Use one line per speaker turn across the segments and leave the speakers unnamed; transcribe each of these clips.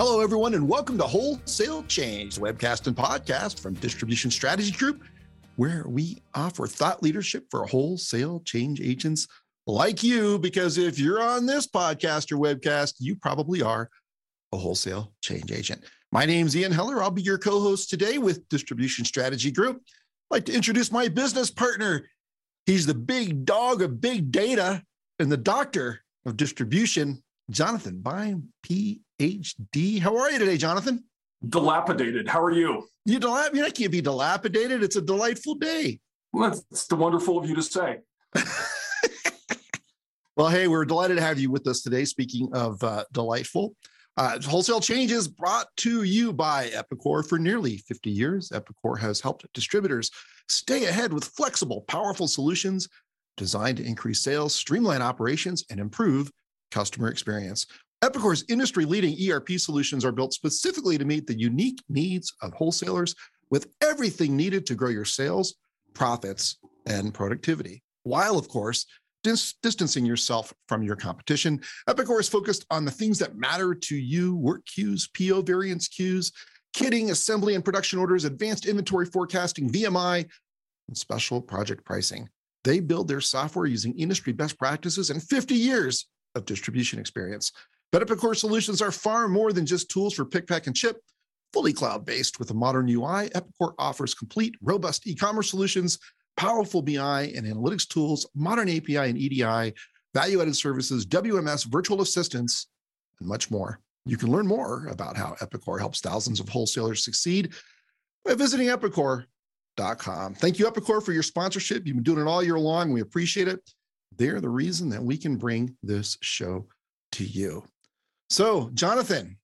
Hello, everyone, and welcome to Wholesale Change, the webcast and podcast from Distribution Strategy Group, where we offer thought leadership for wholesale change agents like you. Because if you're on this podcast or webcast, you probably are a wholesale change agent. My name's Ian Heller. I'll be your co host today with Distribution Strategy Group. I'd like to introduce my business partner. He's the big dog of big data and the doctor of distribution, Jonathan Bein, PhD. How are you today, Jonathan?
Dilapidated. How are you?
You dilap- you can't be dilapidated. It's a delightful day.
Well, it's the wonderful of you to say.
well, hey, we're delighted to have you with us today. Speaking of uh, delightful, uh, wholesale changes brought to you by Epicor for nearly 50 years. Epicor has helped distributors stay ahead with flexible, powerful solutions designed to increase sales, streamline operations, and improve customer experience. Epicor's industry leading ERP solutions are built specifically to meet the unique needs of wholesalers with everything needed to grow your sales, profits, and productivity. While, of course, dis- distancing yourself from your competition, Epicor is focused on the things that matter to you work queues, PO variance queues, kitting, assembly and production orders, advanced inventory forecasting, VMI, and special project pricing. They build their software using industry best practices and 50 years of distribution experience. But Epicor solutions are far more than just tools for pick, pack, and ship. Fully cloud based with a modern UI, Epicor offers complete, robust e commerce solutions, powerful BI and analytics tools, modern API and EDI, value added services, WMS, virtual assistants, and much more. You can learn more about how Epicor helps thousands of wholesalers succeed by visiting epicor.com. Thank you, Epicor, for your sponsorship. You've been doing it all year long. We appreciate it. They're the reason that we can bring this show to you. So, Jonathan,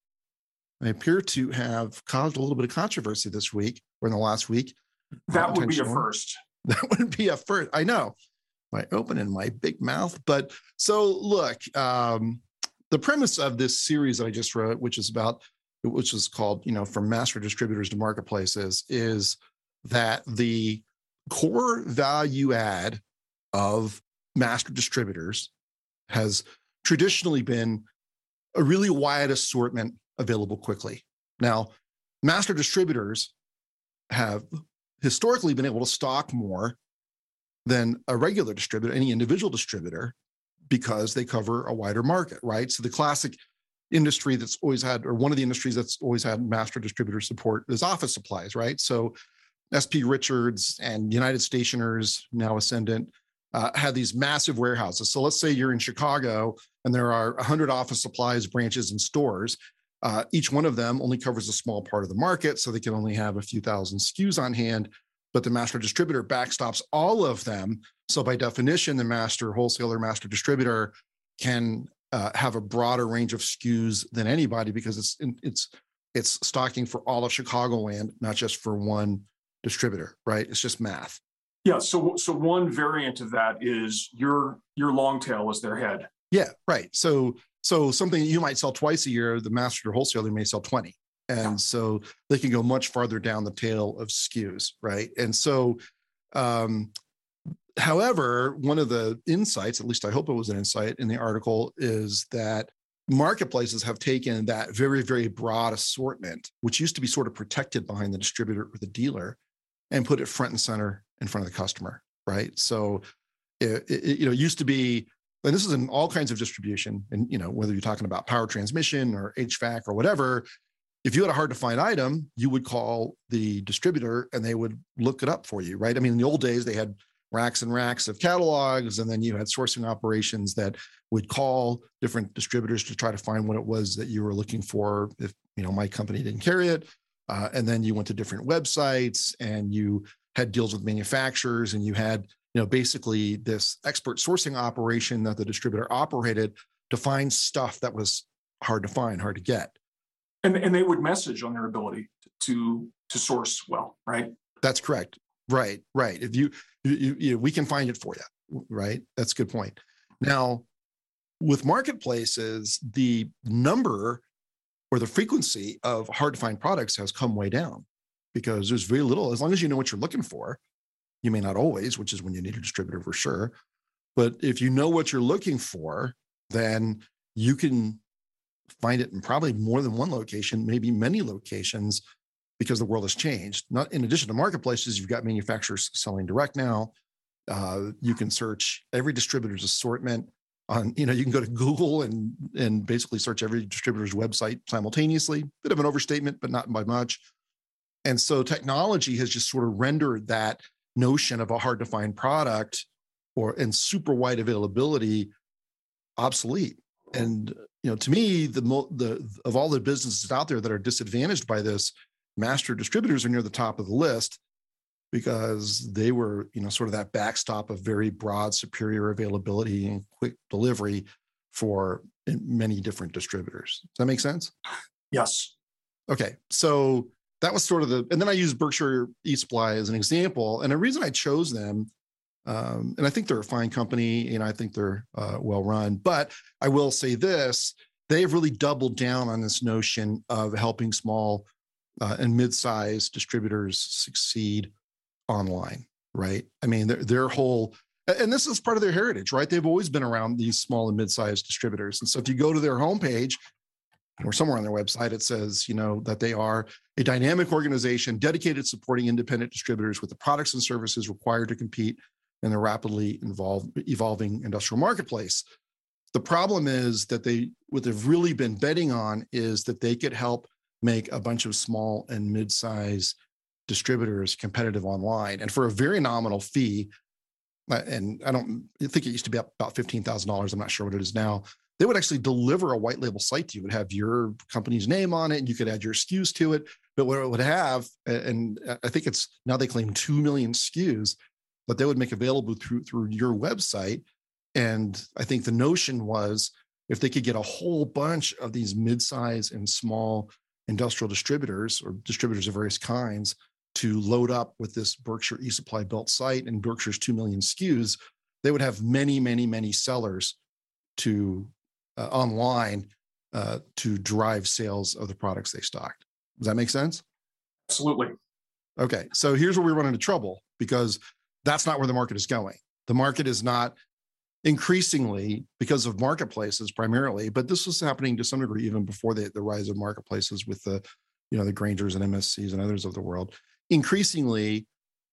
I appear to have caused a little bit of controversy this week or in the last week.
That would be a first.
That would be a first. I know. My opening my big mouth. But so look, um, the premise of this series that I just wrote, which is about, which is called, you know, from master distributors to marketplaces, is that the core value add of master distributors has traditionally been a really wide assortment available quickly. Now, master distributors have historically been able to stock more than a regular distributor, any individual distributor, because they cover a wider market, right? So the classic industry that's always had, or one of the industries that's always had master distributor support is office supplies, right? So SP Richards and United Stationers, now Essendant, uh, had these massive warehouses. So let's say you're in Chicago and there are 100 office supplies branches and stores. Uh, each one of them only covers a small part of the market, so they can only have a few thousand SKUs on hand. But the master distributor backstops all of them. So by definition, the master wholesaler, master distributor can uh, have a broader range of SKUs than anybody because it's it's it's stocking for all of Chicagoland, not just for one distributor, right? It's just math.
Yeah. So so one variant of that is your your long tail is their head.
Yeah. Right. So so something you might sell twice a year, the master wholesaler may sell 20. And yeah. so they can go much farther down the tail of SKUs, right? And so um, however, one of the insights, at least I hope it was an insight in the article, is that marketplaces have taken that very, very broad assortment, which used to be sort of protected behind the distributor or the dealer, and put it front and center in front of the customer, right? So, it, it, you know, used to be, and this is in all kinds of distribution, and you know, whether you're talking about power transmission or HVAC or whatever, if you had a hard to find item, you would call the distributor and they would look it up for you, right? I mean, in the old days, they had racks and racks of catalogs, and then you had sourcing operations that would call different distributors to try to find what it was that you were looking for. If you know my company didn't carry it, uh, and then you went to different websites and you had deals with manufacturers and you had you know basically this expert sourcing operation that the distributor operated to find stuff that was hard to find hard to get.
And, and they would message on their ability to to source well right?
That's correct. Right right. If you, you, you we can find it for you right? That's a good point. Now with marketplaces the number or the frequency of hard to find products has come way down because there's very little, as long as you know what you're looking for, you may not always, which is when you need a distributor for sure. But if you know what you're looking for, then you can find it in probably more than one location, maybe many locations, because the world has changed. Not in addition to marketplaces, you've got manufacturers selling direct now. Uh, you can search every distributor's assortment on, you know, you can go to Google and and basically search every distributor's website simultaneously. Bit of an overstatement, but not by much. And so technology has just sort of rendered that notion of a hard to find product or and super wide availability obsolete. And you know, to me, the the of all the businesses out there that are disadvantaged by this, master distributors are near the top of the list because they were, you know, sort of that backstop of very broad, superior availability and quick delivery for many different distributors. Does that make sense?
Yes.
Okay. So that was sort of the, and then I used Berkshire eSupply as an example. And the reason I chose them, um, and I think they're a fine company and I think they're uh, well run, but I will say this they've really doubled down on this notion of helping small uh, and mid-sized distributors succeed online, right? I mean, their, their whole, and this is part of their heritage, right? They've always been around these small and mid-sized distributors. And so if you go to their homepage or somewhere on their website, it says, you know, that they are a dynamic organization dedicated supporting independent distributors with the products and services required to compete in the rapidly involved, evolving industrial marketplace. The problem is that they, what they've really been betting on is that they could help make a bunch of small and mid-sized distributors competitive online and for a very nominal fee uh, and i don't I think it used to be about $15000 i'm not sure what it is now they would actually deliver a white label site to you. It would have your company's name on it and you could add your skus to it. But what it would have and i think it's now they claim 2 million skus that they would make available through through your website. And i think the notion was if they could get a whole bunch of these mid-size and small industrial distributors or distributors of various kinds to load up with this Berkshire eSupply built site and Berkshire's 2 million SKUs, they would have many, many, many sellers to uh, online uh, to drive sales of the products they stocked. Does that make sense?
Absolutely.
Okay. So here's where we run into trouble because that's not where the market is going. The market is not increasingly because of marketplaces primarily, but this was happening to some degree even before the, the rise of marketplaces with the, you know, the Graingers and MSCs and others of the world increasingly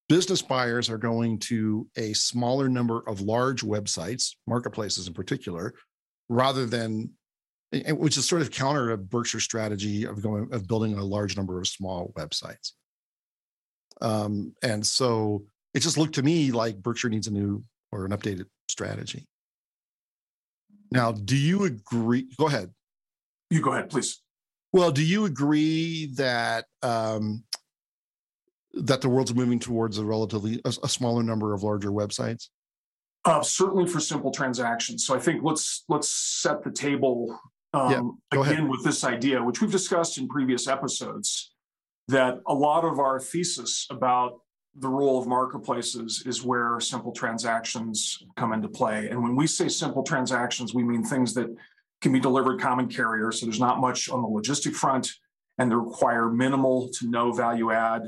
business buyers are going to a smaller number of large websites, marketplaces in particular, rather than which is sort of counter to Berkshire strategy of going of building a large number of small websites. Um, and so it just looked to me like Berkshire needs a new or an updated strategy. Now, do you agree? Go ahead.
You go ahead, please.
Well, do you agree that um, that the world's moving towards a relatively a, a smaller number of larger websites?
Uh, certainly for simple transactions. So I think let's let's set the table um, yeah, again ahead. with this idea, which we've discussed in previous episodes, that a lot of our thesis about the role of marketplaces is where simple transactions come into play. And when we say simple transactions, we mean things that can be delivered common carrier. So there's not much on the logistic front, and they require minimal to no value add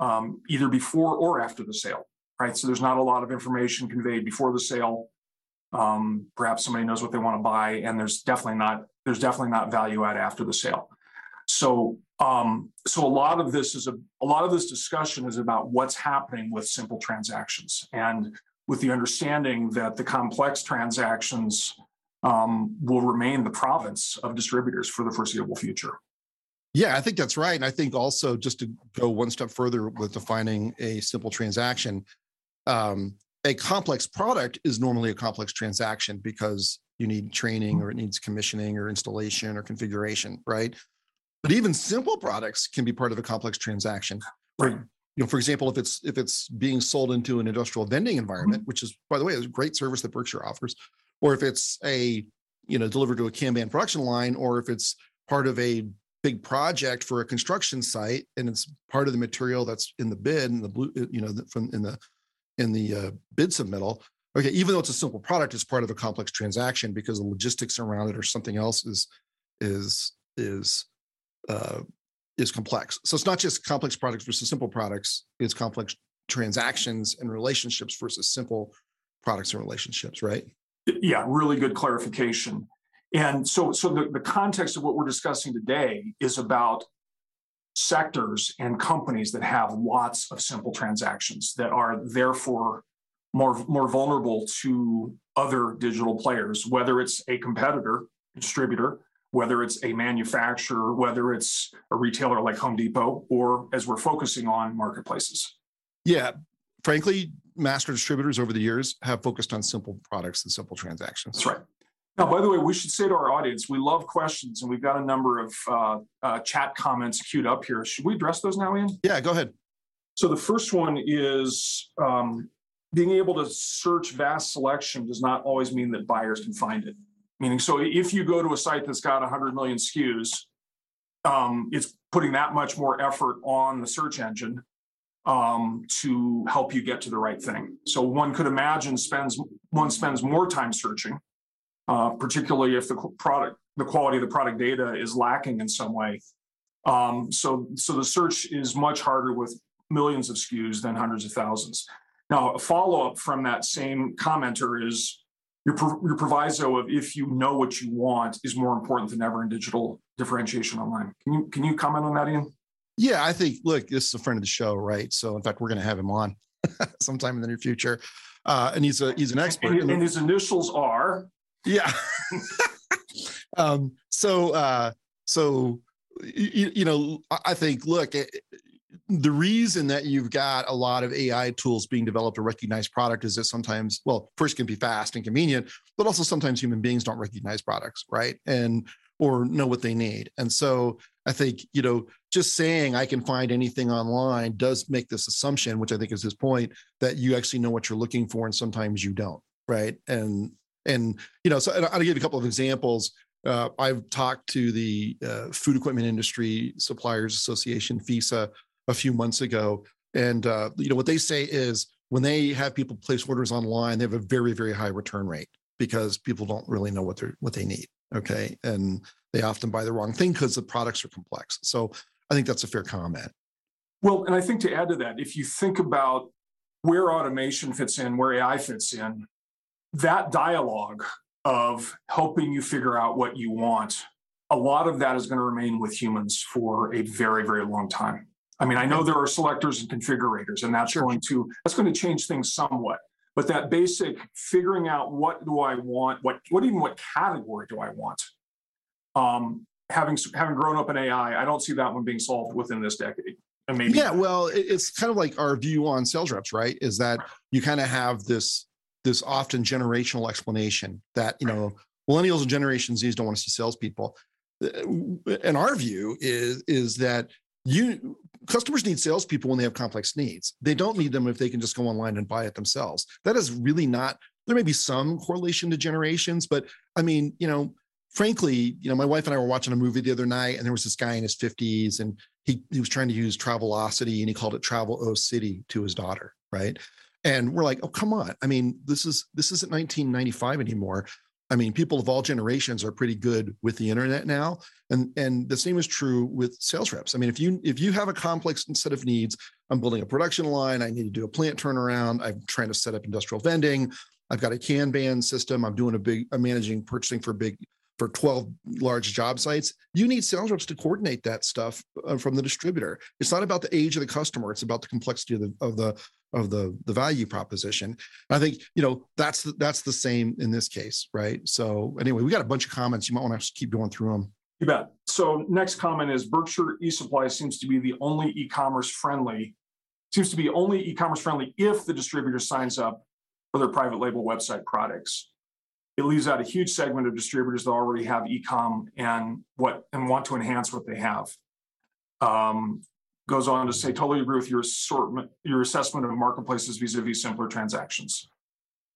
um, either before or after the sale, right? So there's not a lot of information conveyed before the sale. Um, perhaps somebody knows what they want to buy, and there's definitely not there's definitely not value add after the sale. So um, so a lot of this is a, a lot of this discussion is about what's happening with simple transactions, and with the understanding that the complex transactions um, will remain the province of distributors for the foreseeable future.
Yeah, I think that's right. And I think also just to go one step further with defining a simple transaction, um, a complex product is normally a complex transaction because you need training or it needs commissioning or installation or configuration, right? But even simple products can be part of a complex transaction. For, you know, for example, if it's if it's being sold into an industrial vending environment, mm-hmm. which is by the way, is a great service that Berkshire offers, or if it's a you know delivered to a Kanban production line, or if it's part of a big project for a construction site and it's part of the material that's in the bid and the blue you know from in the in the uh, bid submittal. Okay even though it's a simple product it's part of a complex transaction because the logistics around it or something else is is is uh, is complex. So it's not just complex products versus simple products. It's complex transactions and relationships versus simple products and relationships right?
Yeah really good clarification. And so, so the, the context of what we're discussing today is about sectors and companies that have lots of simple transactions that are therefore more, more vulnerable to other digital players, whether it's a competitor, distributor, whether it's a manufacturer, whether it's a retailer like Home Depot, or as we're focusing on marketplaces.
Yeah, frankly, master distributors over the years have focused on simple products and simple transactions.
That's right. Now, by the way, we should say to our audience, we love questions, and we've got a number of uh, uh, chat comments queued up here. Should we address those now, Ian?
Yeah, go ahead.
So the first one is um, being able to search vast selection does not always mean that buyers can find it. Meaning, so if you go to a site that's got 100 million SKUs, um, it's putting that much more effort on the search engine um, to help you get to the right thing. So one could imagine spends one spends more time searching uh, particularly if the product, the quality of the product data is lacking in some way. Um, so, so the search is much harder with millions of SKUs than hundreds of thousands. Now, a follow up from that same commenter is your, your proviso of if you know what you want is more important than ever in digital differentiation online. Can you can you comment on that, Ian?
Yeah, I think look, this is a friend of the show, right? So in fact, we're going to have him on sometime in the near future, uh, and he's a he's an expert.
And, and his initials are
yeah. um, so, uh, so you, you, know, I think, look, it, the reason that you've got a lot of AI tools being developed to recognize product is that sometimes, well, first can be fast and convenient, but also sometimes human beings don't recognize products, right? And or know what they need. And so I think, you know, just saying I can find anything online does make this assumption, which I think is his point, that you actually know what you're looking for and sometimes you don't, right? And and you know, so I'll give you a couple of examples. Uh, I've talked to the uh, Food Equipment Industry Suppliers Association (FISA) a few months ago, and uh, you know what they say is when they have people place orders online, they have a very very high return rate because people don't really know what they are what they need. Okay, and they often buy the wrong thing because the products are complex. So I think that's a fair comment.
Well, and I think to add to that, if you think about where automation fits in, where AI fits in, that dialogue of helping you figure out what you want, a lot of that is going to remain with humans for a very, very long time. I mean, I know there are selectors and configurators, and that's sure. going to that's going to change things somewhat. But that basic figuring out what do I want, what what even what category do I want? Um, having having grown up in AI, I don't see that one being solved within this decade.
And maybe yeah, well, it's kind of like our view on sales reps, right? Is that you kind of have this this often generational explanation that you know millennials and Generation Z's don't want to see salespeople. And our view is is that you customers need salespeople when they have complex needs. They don't need them if they can just go online and buy it themselves. That is really not. There may be some correlation to generations, but I mean, you know, frankly, you know, my wife and I were watching a movie the other night, and there was this guy in his fifties, and he he was trying to use Travelocity, and he called it Travel O City to his daughter, right? And we're like oh come on. I mean this is this isn't 1995 anymore. I mean people of all generations are pretty good with the internet now. And and the same is true with sales reps. I mean if you if you have a complex set of needs i'm building a production line. I need to do a plant turnaround. I'm trying to set up industrial vending. I've got a kanban system. I'm doing a big i'm managing purchasing for big for 12 large job sites, you need sales reps to coordinate that stuff uh, from the distributor. It's not about the age of the customer; it's about the complexity of the of the of the the value proposition. I think you know that's the, that's the same in this case, right? So anyway, we got a bunch of comments. You might want to keep going through them.
You bet. So next comment is Berkshire eSupply seems to be the only e-commerce friendly seems to be only e-commerce friendly if the distributor signs up for their private label website products it leaves out a huge segment of distributors that already have ecom and what and want to enhance what they have. Um, goes on to say, totally agree with your assortment, your assessment of marketplaces vis-a-vis simpler transactions.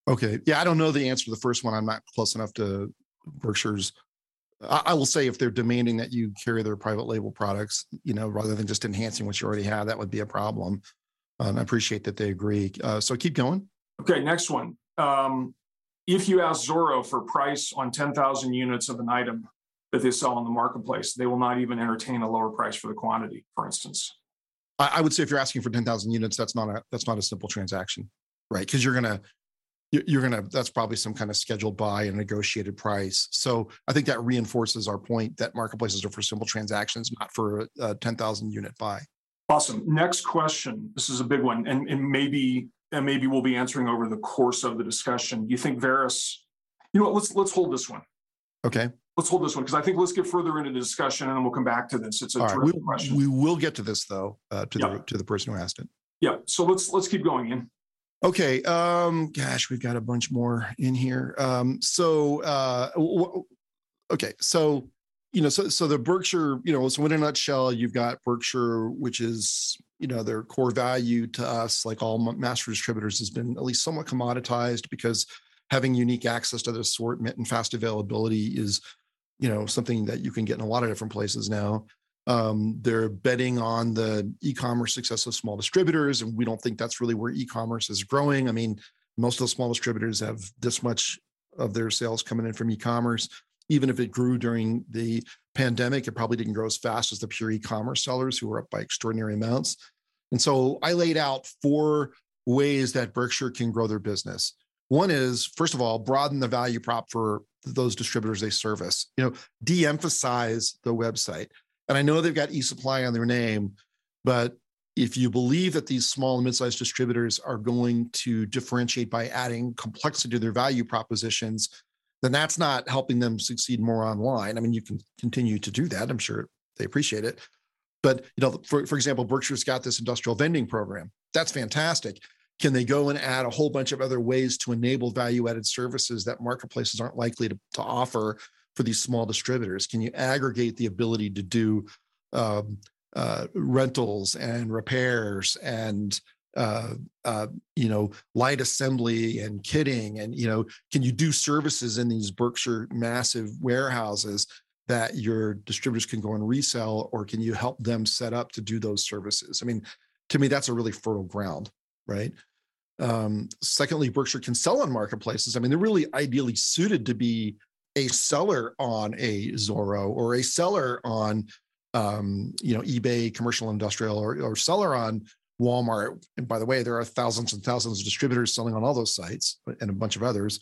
Okay, yeah, I don't know the answer to the first one. I'm not close enough to Berkshire's. I, I will say if they're demanding that you carry their private label products, you know, rather than just enhancing what you already have, that would be a problem. And I appreciate that they agree. Uh, so keep going.
Okay, next one. Um, if you ask Zoro for price on 10,000 units of an item that they sell on the marketplace, they will not even entertain a lower price for the quantity, for instance.
I would say if you're asking for 10,000 units, that's not a that's not a simple transaction, right? Because you're gonna you're going to that's probably some kind of scheduled buy and negotiated price so i think that reinforces our point that marketplaces are for simple transactions not for a 10000 unit buy
awesome next question this is a big one and, and maybe and maybe we'll be answering over the course of the discussion do you think Varis you know what let's let's hold this one
okay
let's hold this one because i think let's get further into the discussion and then we'll come back to this it's a terrific
we,
question
we will get to this though uh, to yeah. the to the person who asked it
yeah so let's let's keep going in
Okay. Um, gosh, we've got a bunch more in here. Um, so, uh, w- okay. So, you know, so, so the Berkshire, you know, so in a nutshell, you've got Berkshire, which is, you know, their core value to us, like all master distributors, has been at least somewhat commoditized because having unique access to the assortment and fast availability is, you know, something that you can get in a lot of different places now. Um, they're betting on the e-commerce success of small distributors, and we don't think that's really where e-commerce is growing. I mean, most of the small distributors have this much of their sales coming in from e-commerce. Even if it grew during the pandemic, it probably didn't grow as fast as the pure e-commerce sellers who were up by extraordinary amounts. And so I laid out four ways that Berkshire can grow their business. One is, first of all, broaden the value prop for those distributors they service. You know, de-emphasize the website. And I know they've got eSupply on their name, but if you believe that these small and mid-sized distributors are going to differentiate by adding complexity to their value propositions, then that's not helping them succeed more online. I mean, you can continue to do that. I'm sure they appreciate it. But you know, for, for example, Berkshire's got this industrial vending program. That's fantastic. Can they go and add a whole bunch of other ways to enable value-added services that marketplaces aren't likely to, to offer for these small distributors? Can you aggregate the ability to do um, uh, rentals and repairs and uh, uh, you know light assembly and kitting and you know can you do services in these Berkshire massive warehouses that your distributors can go and resell or can you help them set up to do those services? I mean, to me that's a really fertile ground, right? Um, secondly, Berkshire can sell on marketplaces. I mean, they're really ideally suited to be a seller on a Zoro or a seller on um, you know eBay, commercial, industrial, or, or seller on Walmart. And by the way, there are thousands and thousands of distributors selling on all those sites and a bunch of others.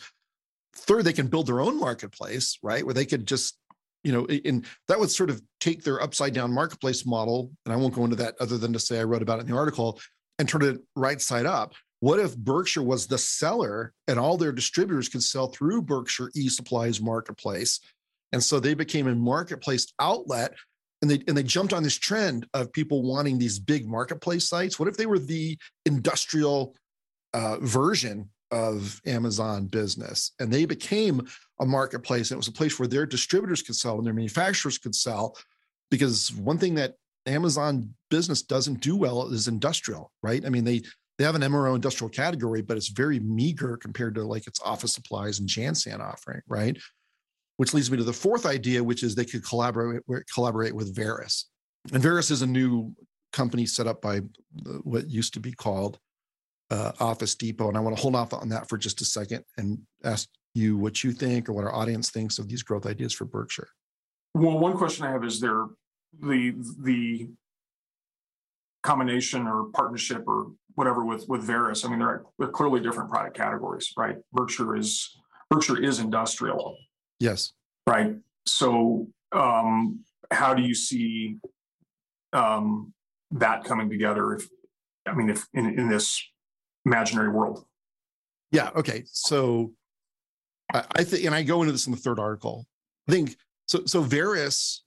Third, they can build their own marketplace, right? Where they could just, you know, and that would sort of take their upside down marketplace model. And I won't go into that other than to say I wrote about it in the article and turn it right side up, what if Berkshire was the seller and all their distributors could sell through Berkshire eSupplies marketplace? And so they became a marketplace outlet and they and they jumped on this trend of people wanting these big marketplace sites. What if they were the industrial uh, version of Amazon business and they became a marketplace and it was a place where their distributors could sell and their manufacturers could sell? Because one thing that Amazon business doesn't do well is industrial, right? I mean, they they have an MRO industrial category, but it's very meager compared to like its office supplies and Jansan offering, right? Which leads me to the fourth idea, which is they could collaborate collaborate with Varis. And Varis is a new company set up by what used to be called uh, Office Depot. And I want to hold off on that for just a second and ask you what you think or what our audience thinks of these growth ideas for Berkshire.
Well, one question I have is there the the combination or partnership or whatever with with Varis. I mean, they're, they're clearly different product categories, right? Berkshire is Berkshire is industrial.
Yes.
Right. So, um, how do you see um, that coming together? If I mean, if in, in this imaginary world.
Yeah. Okay. So, I, I think, and I go into this in the third article. I think so. So Varis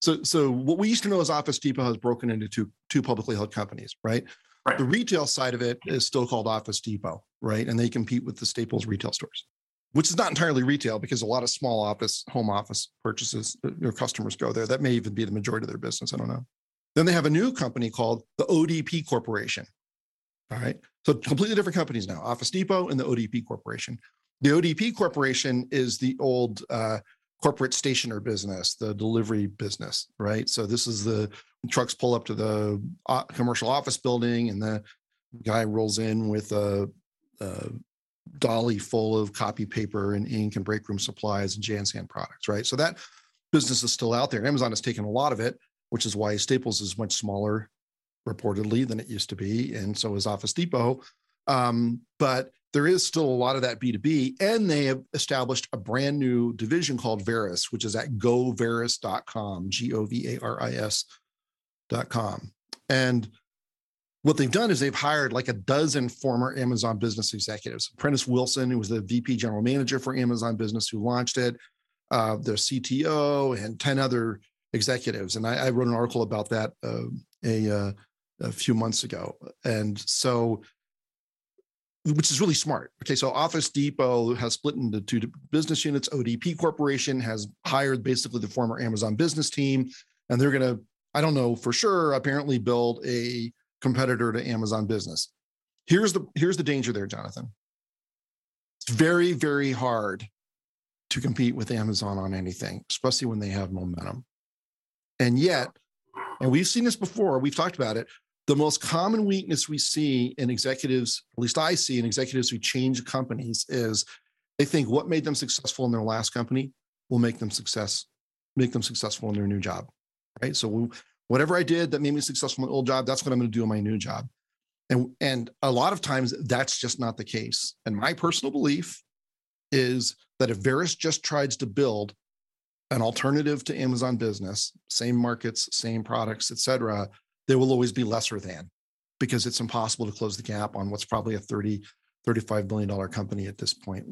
so, so what we used to know as Office Depot has broken into two two publicly held companies, right? Right. The retail side of it is still called Office Depot, right? And they compete with the Staples retail stores, which is not entirely retail because a lot of small office, home office purchases, their customers go there. That may even be the majority of their business. I don't know. Then they have a new company called the ODP Corporation. All right. So completely different companies now, Office Depot and the ODP Corporation. The ODP Corporation is the old uh, corporate stationer business, the delivery business, right? So this is the trucks pull up to the uh, commercial office building, and the guy rolls in with a, a, dolly full of copy paper and ink and break room supplies and Jansan products, right? So that business is still out there. Amazon has taken a lot of it, which is why Staples is much smaller, reportedly, than it used to be, and so is Office Depot. Um, but there is still a lot of that B2B, and they have established a brand new division called Varis, which is at govaris.com, G O V A R I S.com. And what they've done is they've hired like a dozen former Amazon business executives. Prentis Wilson, who was the VP general manager for Amazon Business, who launched it, uh, their CTO, and 10 other executives. And I, I wrote an article about that uh, a, uh, a few months ago. And so which is really smart. Okay, so Office Depot has split into two business units. ODP Corporation has hired basically the former Amazon business team, and they're going to, I don't know for sure, apparently build a competitor to Amazon Business. Here's the here's the danger there, Jonathan. It's very very hard to compete with Amazon on anything, especially when they have momentum. And yet, and we've seen this before, we've talked about it the most common weakness we see in executives, at least I see in executives who change companies, is they think what made them successful in their last company will make them success, make them successful in their new job. Right. So whatever I did that made me successful in my old job, that's what I'm going to do in my new job. And, and a lot of times that's just not the case. And my personal belief is that if Varis just tries to build an alternative to Amazon business, same markets, same products, et cetera, there will always be lesser than because it's impossible to close the gap on what's probably a 30 35 billion dollar company at this point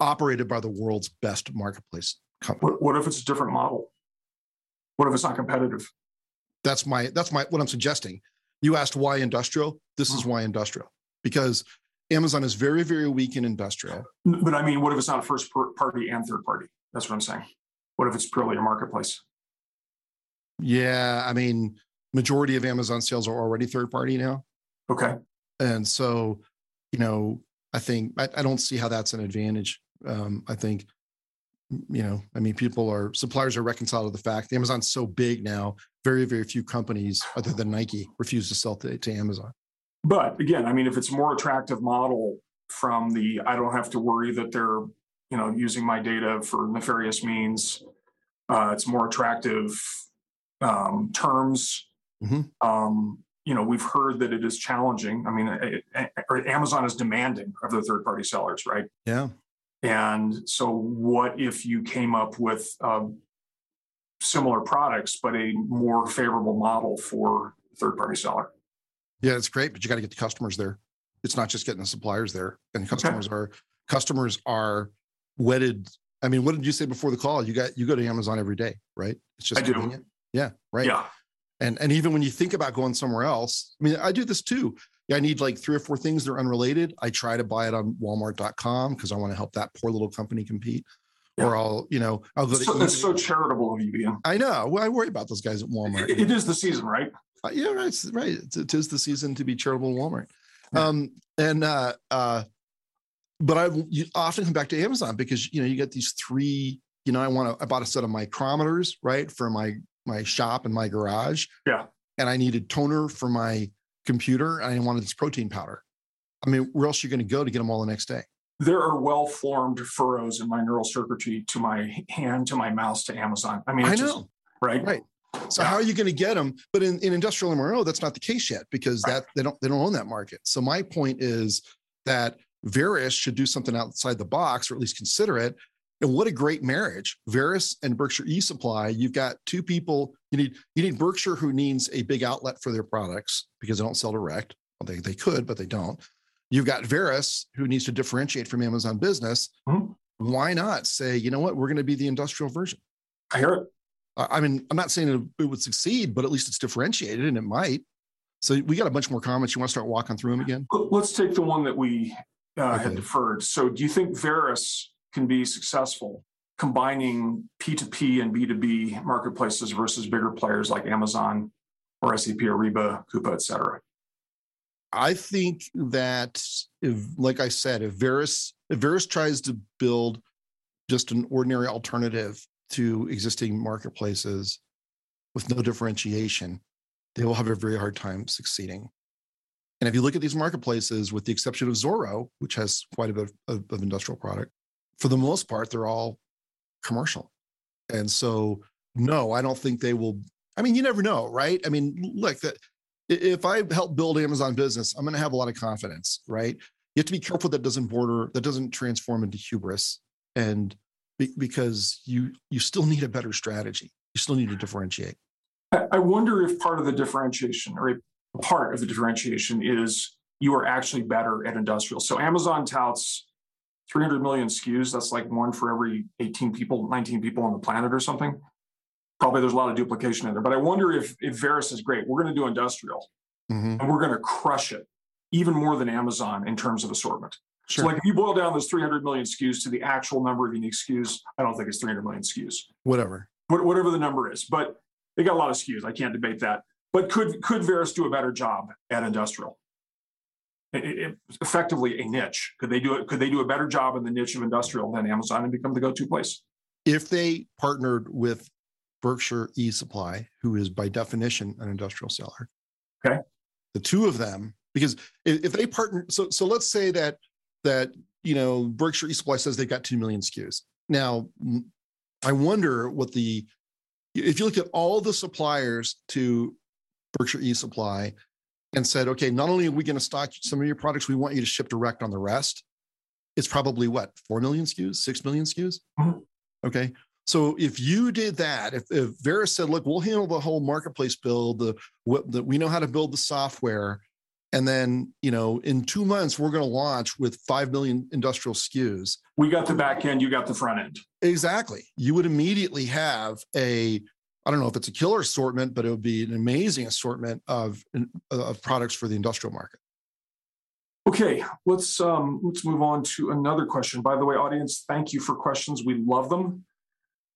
operated by the world's best marketplace company
what if it's a different model what if it's not competitive
that's my that's my what i'm suggesting you asked why industrial this is hmm. why industrial because amazon is very very weak in industrial
but i mean what if it's not first party and third party that's what i'm saying what if it's purely a marketplace
yeah i mean majority of Amazon sales are already third party now.
Okay.
And so, you know, I think I, I don't see how that's an advantage. Um, I think, you know, I mean, people are suppliers are reconciled to the fact Amazon's so big now. Very, very few companies other than Nike refuse to sell to, to Amazon.
But again, I mean, if it's a more attractive model from the I don't have to worry that they're you know using my data for nefarious means, uh, it's more attractive um, terms Mm-hmm. Um, you know, we've heard that it is challenging. I mean, it, it, Amazon is demanding of the third party sellers, right?
Yeah.
And so, what if you came up with um, similar products, but a more favorable model for third party seller?
Yeah, it's great, but you got to get the customers there. It's not just getting the suppliers there, and customers okay. are customers are wedded. I mean, what did you say before the call? You got you go to Amazon every day, right?
It's just I convenient.
Do. Yeah, right.
Yeah.
And and even when you think about going somewhere else, I mean, I do this too. Yeah, I need like three or four things that are unrelated. I try to buy it on Walmart.com because I want to help that poor little company compete. Yeah. Or I'll, you know, I'll go.
So, that's so charitable of you, Ian.
I know. Well, I worry about those guys at Walmart.
it, it is the season, right?
Uh, yeah, right. It's, right. It's, it is the season to be charitable in Walmart. Yeah. Um, and uh, uh, but I often come back to Amazon because you know you get these three. You know, I want to. I bought a set of micrometers, right, for my my shop and my garage.
Yeah.
And I needed toner for my computer and I wanted this protein powder. I mean, where else are you going to go to get them all the next day?
There are well formed furrows in my neural circuitry to my hand, to my mouse, to Amazon. I mean, I know. Just, right.
Right. So yeah. how are you going to get them? But in, in industrial MRO, that's not the case yet because right. that they don't they don't own that market. So my point is that Varis should do something outside the box, or at least consider it, and what a great marriage. Varis and Berkshire E-Supply, you've got two people. You need you need Berkshire who needs a big outlet for their products because they don't sell direct. Well, they, they could, but they don't. You've got Varis who needs to differentiate from Amazon business. Mm-hmm. Why not say, you know what, we're going to be the industrial version?
I hear it.
I mean, I'm not saying it would succeed, but at least it's differentiated and it might. So we got a bunch more comments. You want to start walking through them again?
Let's take the one that we uh, okay. had deferred. So do you think Varis can be successful combining P2P and B2B marketplaces versus bigger players like Amazon or SAP, Ariba, Coupa, et cetera?
I think that if, like I said, if Varis if Varis tries to build just an ordinary alternative to existing marketplaces with no differentiation, they will have a very hard time succeeding. And if you look at these marketplaces, with the exception of Zoro, which has quite a bit of, of industrial product, for the most part, they're all commercial. And so, no, I don't think they will. I mean, you never know, right? I mean, look, that if I help build Amazon business, I'm going to have a lot of confidence, right? you have to be careful that doesn't border that doesn't transform into hubris and be, because you you still need a better strategy you still need to differentiate
i wonder if part of the differentiation or part of the differentiation is you are actually better at industrial so amazon touts 300 million SKUs, that's like one for every 18 people, 19 people on the planet or something. Probably there's a lot of duplication in there. But I wonder if, if Varis is great. We're going to do industrial mm-hmm. and we're going to crush it even more than Amazon in terms of assortment. Sure. So, like, if you boil down those 300 million SKUs to the actual number of unique SKUs, I don't think it's 300 million SKUs.
Whatever.
Whatever the number is. But they got a lot of SKUs. I can't debate that. But could could Varis do a better job at industrial? Effectively a niche. Could they do it? Could they do a better job in the niche of industrial than Amazon and become the go-to place?
If they partnered with Berkshire E Supply, who is by definition an industrial seller,
okay,
the two of them because if they partner so so let's say that that you know berkshire e-supply says they've got 2 million skus now i wonder what the if you look at all the suppliers to berkshire e-supply and said okay not only are we going to stock some of your products we want you to ship direct on the rest. It's probably what 4 million skus 6 million skus? Mm-hmm. okay. So if you did that, if, if Varis said, "Look, we'll handle the whole marketplace build. The, the we know how to build the software, and then you know in two months we're going to launch with 5 million industrial skus.
We got the back end you got the front end.
Exactly. You would immediately have a i don't know if it's a killer assortment but it would be an amazing assortment of of products for the industrial market.
Okay let's um let's move on to another question. By the way audience thank you for questions. We love them.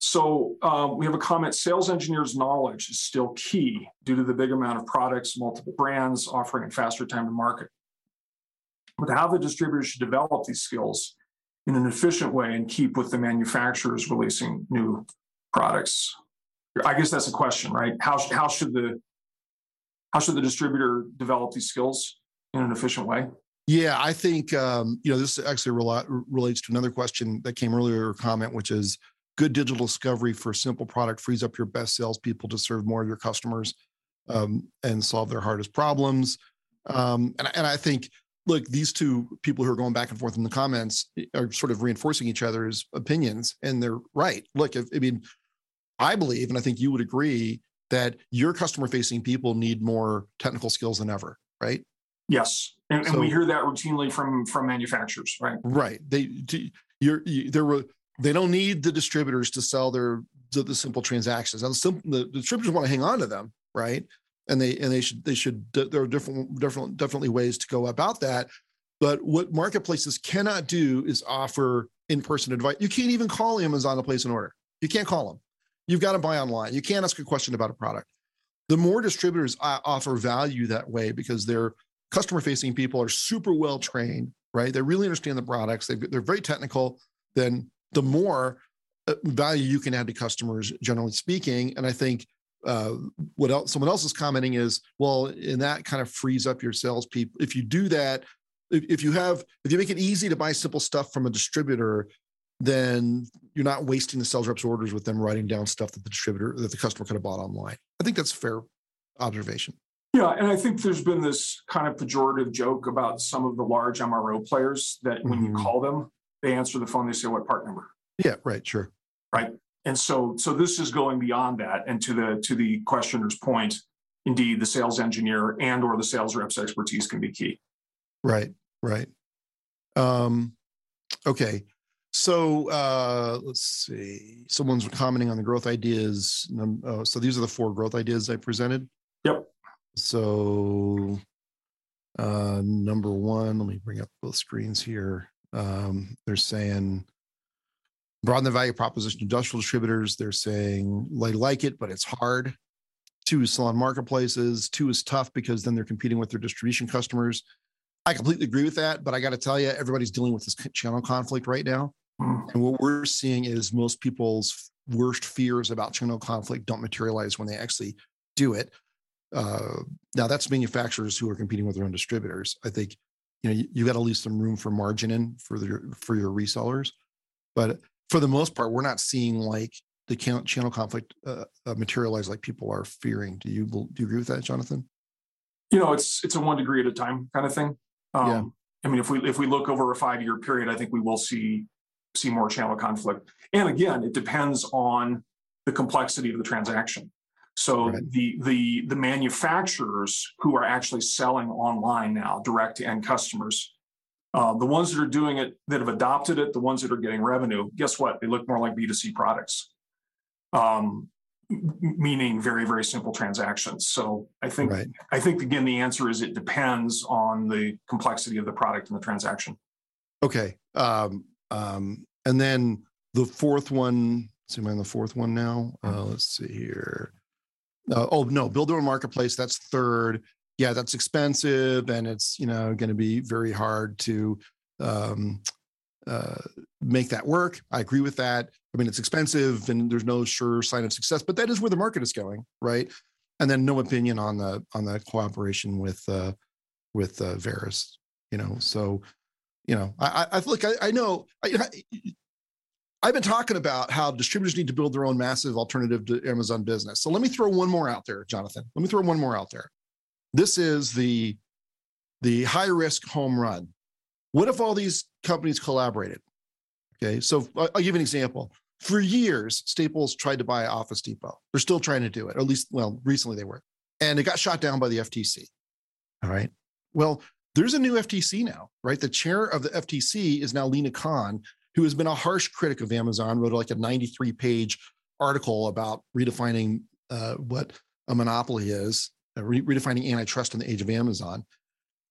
So um, we have a comment. Sales engineers' knowledge is still key due to the big amount of products, multiple brands offering a faster time to market. But how the distributors should develop these skills in an efficient way and keep with the manufacturers releasing new products. I guess that's a question, right? How, how should the how should the distributor develop these skills in an efficient way?
Yeah, I think um, you know this actually relates to another question that came earlier, or comment, which is good digital discovery for a simple product frees up your best salespeople to serve more of your customers um, and solve their hardest problems. Um, and, and I think, look, these two people who are going back and forth in the comments eh, are sort of reinforcing each other's opinions, and they're right. Look, if, I mean, I believe, and I think you would agree, that your customer facing people need more technical skills than ever, right?
Yes, and, so, and we hear that routinely from from manufacturers, right?
Right. They, you're, you, there were they don't need the distributors to sell their the, the simple transactions. Now, the, simple, the distributors want to hang on to them, right? And they and they should they should there are different different definitely ways to go about that. But what marketplaces cannot do is offer in-person advice. You can't even call Amazon to place an order. You can't call them. You've got to buy online. You can't ask a question about a product. The more distributors offer value that way because their customer-facing people are super well trained, right? They really understand the products. They, they're very technical. Then the more uh, value you can add to customers, generally speaking. And I think uh, what else someone else is commenting is, well, and that kind of frees up your salespeople. If you do that, if you have, if you make it easy to buy simple stuff from a distributor, then you're not wasting the sales reps orders with them writing down stuff that the distributor that the customer could have bought online. I think that's a fair observation.
Yeah, and I think there's been this kind of pejorative joke about some of the large MRO players that when mm-hmm. you call them, they answer the phone, they say what part number.
Yeah, right, sure.
Right. And so so this is going beyond that. And to the to the questioner's point, indeed the sales engineer and or the sales rep's expertise can be key.
Right, right. Um okay. So uh, let's see. Someone's commenting on the growth ideas. Uh, so these are the four growth ideas I presented.
Yep.
So uh, number one, let me bring up both screens here. Um, they're saying broaden the value proposition to industrial distributors. They're saying they like it, but it's hard. Two is sell on marketplaces. Two is tough because then they're competing with their distribution customers. I completely agree with that, but I got to tell you, everybody's dealing with this channel conflict right now. Hmm. And what we're seeing is most people's worst fears about channel conflict don't materialize when they actually do it. Uh, now that's manufacturers who are competing with their own distributors. I think you know you, you got to leave some room for margin in for the for your resellers, but for the most part, we're not seeing like the channel conflict uh, uh, materialize like people are fearing. Do you do you agree with that, Jonathan?
You know, it's it's a one degree at a time kind of thing. Um, I mean, if we if we look over a five year period, I think we will see see more channel conflict. And again, it depends on the complexity of the transaction. So right. the the the manufacturers who are actually selling online now, direct to end customers, uh, the ones that are doing it, that have adopted it, the ones that are getting revenue, guess what? They look more like B2C products, um, meaning very very simple transactions. So I think right. I think again the answer is it depends on the complexity of the product and the transaction.
Okay, um, um, and then the fourth one. See, am I on the fourth one now? Uh, let's see here. Uh, oh no, build their own marketplace. That's third. Yeah, that's expensive, and it's you know going to be very hard to um, uh, make that work. I agree with that. I mean, it's expensive, and there's no sure sign of success. But that is where the market is going, right? And then no opinion on the on the cooperation with uh, with uh, Varis. You know, so you know, I, I look, I, I know, I, I've been talking about how distributors need to build their own massive alternative to Amazon business. So let me throw one more out there, Jonathan. Let me throw one more out there. This is the the high risk home run. What if all these companies collaborated? Okay, so I'll give an example. For years, Staples tried to buy Office Depot. They're still trying to do it, or at least, well, recently they were, and it got shot down by the FTC. All right. Well, there's a new FTC now, right? The chair of the FTC is now Lina Khan, who has been a harsh critic of Amazon, wrote like a 93 page article about redefining uh, what a monopoly is, uh, re- redefining antitrust in the age of Amazon.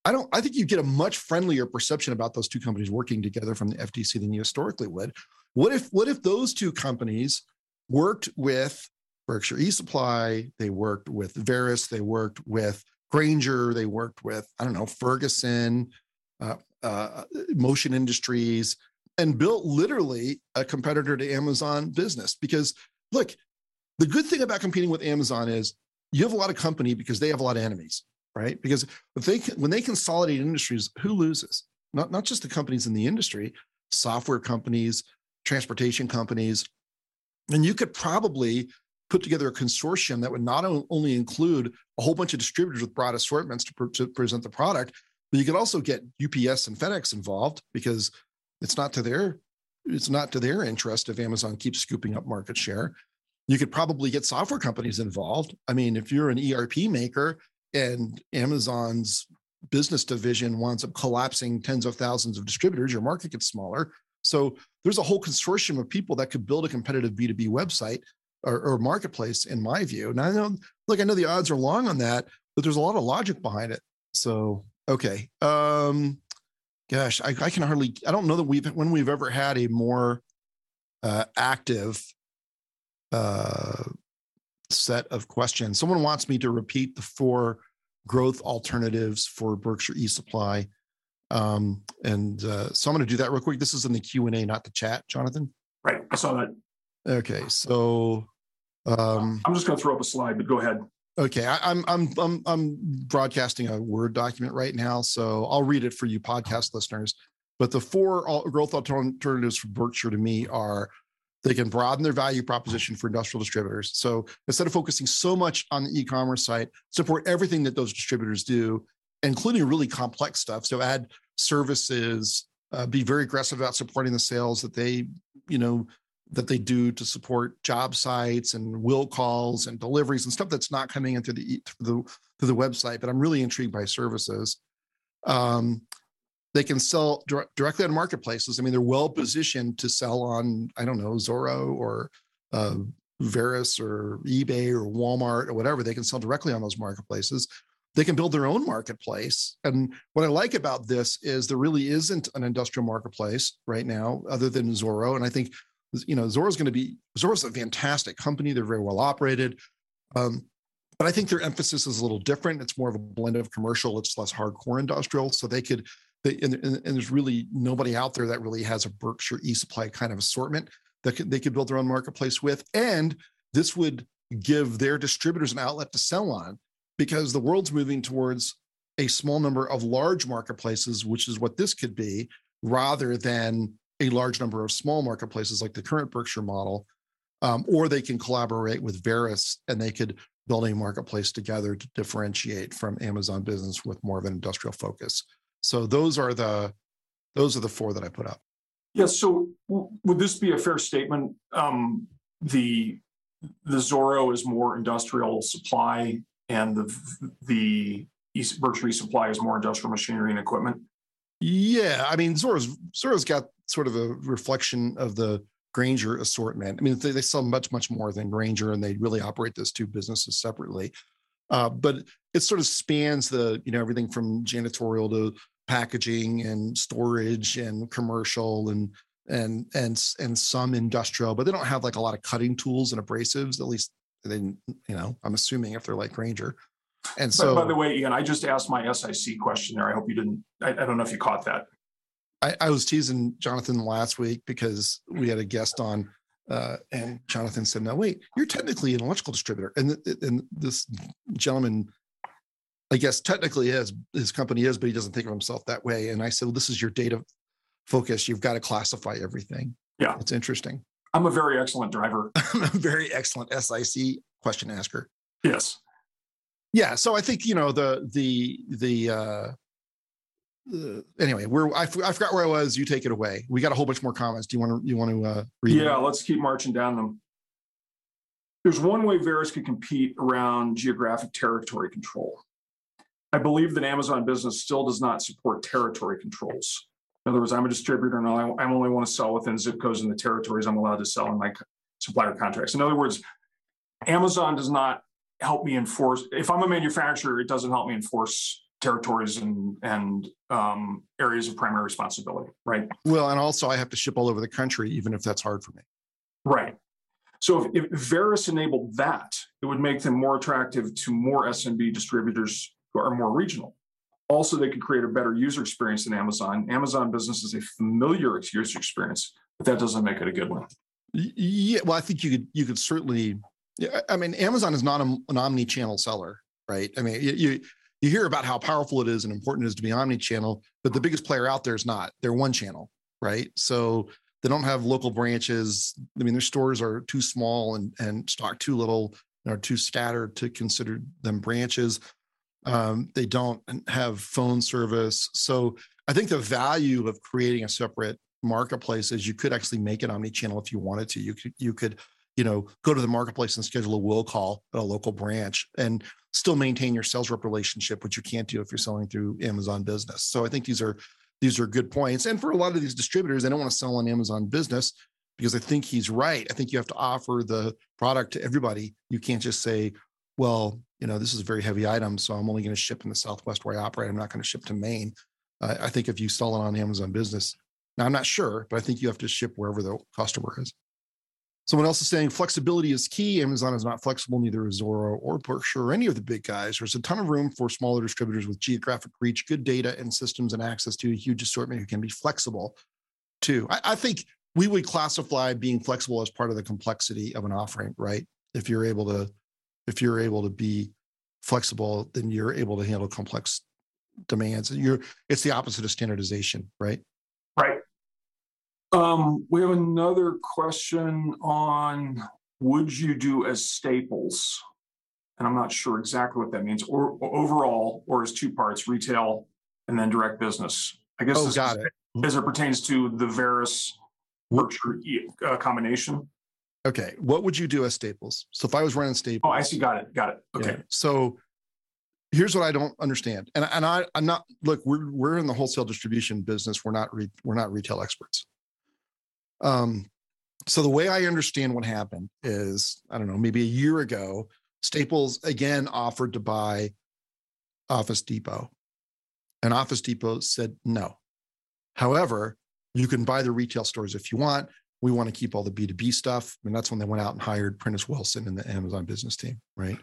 I don't. I think you get a much friendlier perception about those two companies working together from the FTC than you historically would. What if what if those two companies worked with Berkshire eSupply? They worked with Varis. They worked with Grainger. They worked with I don't know Ferguson, uh, uh, Motion Industries and built literally a competitor to Amazon business. Because look, the good thing about competing with Amazon is you have a lot of company because they have a lot of enemies, right? Because if they when they consolidate industries, who loses? Not not just the companies in the industry, software companies, transportation companies, and you could probably put together a consortium that would not only include a whole bunch of distributors with broad assortments to, to present the product, but you could also get UPS and FedEx involved because it's not to their it's not to their interest if Amazon keeps scooping up market share. You could probably get software companies involved. I mean, if you're an ERP maker and Amazon's business division winds up collapsing tens of thousands of distributors, your market gets smaller. So there's a whole consortium of people that could build a competitive B2B website or, or marketplace, in my view. And I know, look, I know the odds are long on that, but there's a lot of logic behind it. So okay. Um, gosh, I, I, can hardly, I don't know that we've, when we've ever had a more uh, active uh, set of questions. Someone wants me to repeat the four growth alternatives for Berkshire eSupply. Um, and uh, so I'm going to do that real quick. This is in the Q&A, not the chat, Jonathan.
Right. I saw that.
Okay. So um,
I'm just going to throw up a slide, but go ahead.
Okay, I, am I'm I'm I'm broadcasting a Word document right now, so I'll read it for you podcast listeners. But the four growth alternatives for Berkshire to me are they can broaden their value proposition for industrial distributors. So instead of focusing so much on the e-commerce site, support everything that those distributors do, including really complex stuff. So add services, uh, be very aggressive about supporting the sales that they, you know, that they do to support job sites and will calls and deliveries and stuff that's not coming in through the through the, through the website. But I'm really intrigued by services. Um, they can sell dir- directly on marketplaces. I mean, they're well positioned to sell on I don't know Zoro or uh, or eBay or Walmart or whatever. They can sell directly on those marketplaces. They can build their own marketplace. And what I like about this is there really isn't an industrial marketplace right now other than Zoro. And I think you know, Zoro's going to be Zoro's a fantastic company. They're very well operated. Um, but I think their emphasis is a little different. It's more of a blend of commercial. It's less hardcore industrial. So they could, they, and, and, and there's really nobody out there that really has a Berkshire e-supply kind of assortment that could, they could build their own marketplace with. And this would give their distributors an outlet to sell on because the world's moving towards a small number of large marketplaces, which is what this could be, rather than a large number of small marketplaces like the current Berkshire model, um, or they can collaborate with Varis and they could build a marketplace together to differentiate from Amazon business with more of an industrial focus. So those are the those are the four that I put up.
Yes. Yeah, so w- would this be a fair statement? Um, the the Zoro is more industrial supply, and the the East Birch Supply is more industrial machinery and equipment.
Yeah, I mean Zoro's Zoro's got sort of a reflection of the Grainger assortment. I mean, they, they sell much, much more than Grainger, and they really operate those two businesses separately. Uh, but it sort of spans the, you know, everything from janitorial to packaging and storage and commercial and and and and some industrial, but they don't have like a lot of cutting tools and abrasives. At least they, you know, I'm assuming if they're like Grainger. And so,
by, by the way, Ian, I just asked my SIC question there. I hope you didn't. I, I don't know if you caught that.
I, I, was teasing Jonathan last week because we had a guest on, uh, and Jonathan said, "No, wait, you're technically an electrical distributor." And and this gentleman, I guess, technically is his company is, but he doesn't think of himself that way. And I said, "Well, this is your data focus. You've got to classify everything."
Yeah,
it's interesting.
I'm a very excellent driver.
I'm a very excellent SIC question asker.
Yes.
Yeah. So I think you know the the the uh, uh, anyway, we're I, I forgot where I was. You take it away. We got a whole bunch more comments. Do you want to you want to uh, read?
Yeah, them? let's keep marching down them. There's one way Varis could compete around geographic territory control. I believe that Amazon Business still does not support territory controls. In other words, I'm a distributor and I, I only want to sell within zip codes and the territories I'm allowed to sell in my supplier contracts. In other words, Amazon does not help me enforce. If I'm a manufacturer, it doesn't help me enforce territories and and um, areas of primary responsibility, right?
Well, and also I have to ship all over the country, even if that's hard for me.
Right. So if, if enabled that, it would make them more attractive to more SMB distributors who are more regional. Also, they could create a better user experience than Amazon. Amazon Business is a familiar user experience, but that doesn't make it a good one.
Yeah, well, I think you could you could certainly. Yeah, I mean, Amazon is not a, an omni-channel seller, right? I mean, you you hear about how powerful it is and important it is to be omni-channel, but the biggest player out there is not. They're one channel, right? So they don't have local branches. I mean, their stores are too small and and stock too little, are too scattered to consider them branches. Um, they don't have phone service. So I think the value of creating a separate marketplace is you could actually make it omni-channel if you wanted to. You could you could you know go to the marketplace and schedule a will call at a local branch and still maintain your sales rep relationship, which you can't do if you're selling through Amazon Business. So I think these are these are good points. And for a lot of these distributors, they don't want to sell on Amazon Business because I think he's right. I think you have to offer the product to everybody. You can't just say, well, you know, this is a very heavy item, so I'm only going to ship in the Southwest where I operate. I'm not going to ship to Maine. Uh, I think if you sell it on Amazon Business, now I'm not sure, but I think you have to ship wherever the customer is. Someone else is saying flexibility is key. Amazon is not flexible, neither is Zoro or Berkshire or any of the big guys. There's a ton of room for smaller distributors with geographic reach, good data and systems, and access to a huge assortment who can be flexible too. I, I think we would classify being flexible as part of the complexity of an offering, right? If you're able to, if you're able to be flexible, then you're able to handle complex demands. And you're it's the opposite of standardization, right?
Right. Um, we have another question on would you do as staples? And I'm not sure exactly what that means, or, or overall, or as two parts, retail and then direct business. I guess
oh, this got is,
it. as it pertains to the Varis Berkshire uh, combination.
Okay, what would you do as staples? So if I was running staples,
oh, I see, got it, got it. Okay, yeah.
so here's what I don't understand, and and I I'm not look we're we're in the wholesale distribution business. We're not re, we're not retail experts. Um, so the way I understand what happened is, I don't know, maybe a year ago, Staples again offered to buy Office Depot, and Office Depot said no. However, you can buy the retail stores if you want. We want to keep all the B2B stuff. I mean, that's when they went out and hired Prentis Wilson and the Amazon business team, right?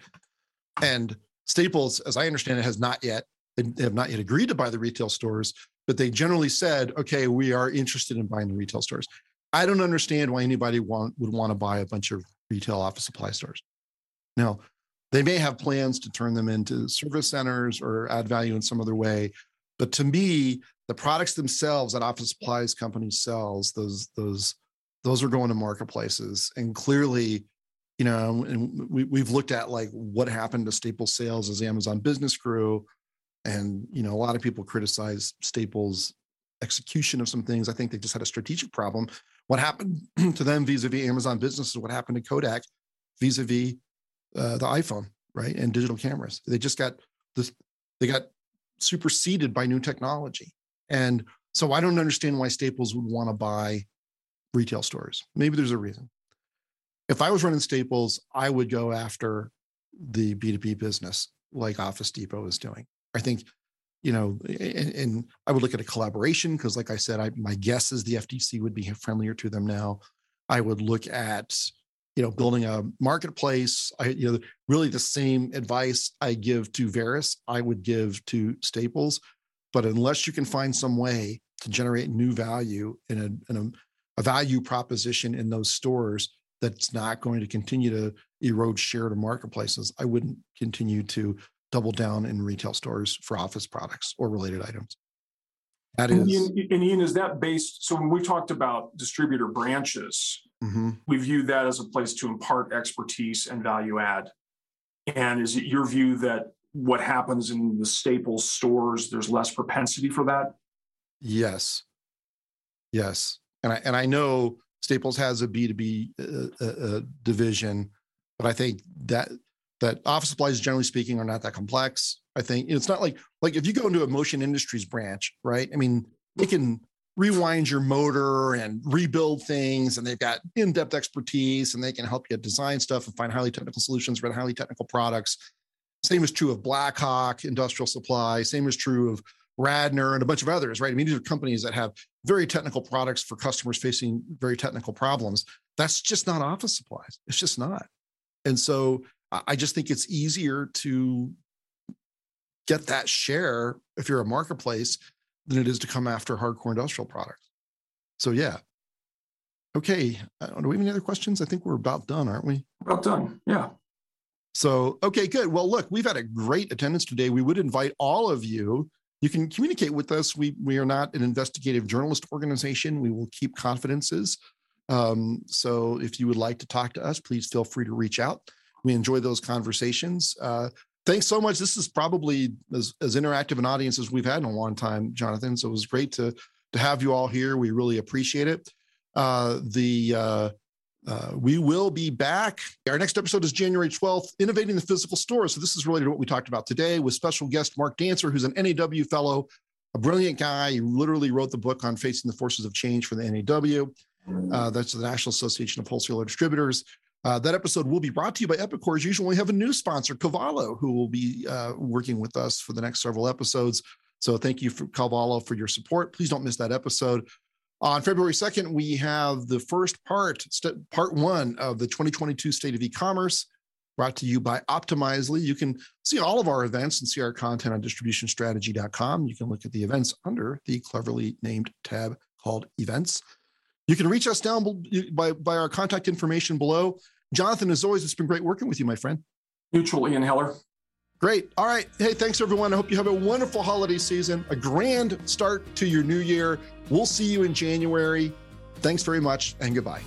And Staples, as I understand it, has not yet, they have not yet agreed to buy the retail stores, but they generally said, okay, we are interested in buying the retail stores. I don't understand why anybody want, would want to buy a bunch of retail office supply stores. Now, they may have plans to turn them into service centers or add value in some other way. But to me, the products themselves that office supplies companies sells, those, those, those are going to marketplaces. And clearly, you know, and we, we've looked at like what happened to Staples sales as Amazon business grew. And you know, a lot of people criticize Staples' execution of some things. I think they just had a strategic problem. What happened to them vis-a-vis Amazon Business is what happened to Kodak vis-a-vis uh, the iPhone, right? And digital cameras. They just got this. They got superseded by new technology. And so I don't understand why Staples would want to buy retail stores. Maybe there's a reason. If I was running Staples, I would go after the B2B business like Office Depot is doing. I think, you know, and, and I would look at a collaboration because, like I said, I, my guess is the FTC would be friendlier to them now. I would look at, you know, building a marketplace. I, you know, really the same advice I give to Varis, I would give to Staples. But unless you can find some way to generate new value in a, in a, a value proposition in those stores that's not going to continue to erode share to marketplaces, I wouldn't continue to double down in retail stores for office products or related items.
That and Ian, and Ian, is that based? So when we talked about distributor branches, mm-hmm. we view that as a place to impart expertise and value add. And is it your view that what happens in the Staples stores, there's less propensity for that?
Yes. Yes. And I, and I know Staples has a B2B uh, uh, uh, division, but I think that that office supplies, generally speaking, are not that complex. I think it's not like like if you go into a motion industries branch, right? I mean, they can rewind your motor and rebuild things, and they've got in-depth expertise, and they can help you design stuff and find highly technical solutions, run highly technical products. Same is true of Blackhawk Industrial Supply. Same is true of Radner and a bunch of others, right? I mean, these are companies that have very technical products for customers facing very technical problems. That's just not office supplies. It's just not. And so I just think it's easier to get that share if you're a marketplace than it is to come after hardcore industrial products. So yeah. Okay. Do we have any other questions? I think we're about done, aren't we?
About done. Yeah.
So, okay, good. Well, look, we've had a great attendance today. We would invite all of you. You can communicate with us. We we are not an investigative journalist organization. We will keep confidences. Um, so, if you would like to talk to us, please feel free to reach out. We enjoy those conversations. Uh, thanks so much. This is probably as, as interactive an audience as we've had in a long time, Jonathan. So it was great to to have you all here. We really appreciate it. Uh, the uh, uh, we will be back. Our next episode is January 12th, Innovating the Physical Store. So, this is related to what we talked about today with special guest Mark Dancer, who's an NAW fellow, a brilliant guy. He literally wrote the book on facing the forces of change for the NAW. Uh, that's the National Association of Wholesaler Distributors. Uh, that episode will be brought to you by Epicor. As usual, we have a new sponsor, Cavallo, who will be uh, working with us for the next several episodes. So thank you for Cavallo for your support. Please don't miss that episode. On February 2nd, we have the first part, st- part one of the 2022 State of E-commerce, brought to you by Optimizely. You can see all of our events and see our content on distributionstrategy.com. You can look at the events under the cleverly named tab called Events. You can reach us down by, by our contact information below. Jonathan, as always, it's been great working with you, my friend.
Mutual Ian Heller.
Great. All right. Hey, thanks everyone. I hope you have a wonderful holiday season, a grand start to your new year. We'll see you in January. Thanks very much and goodbye.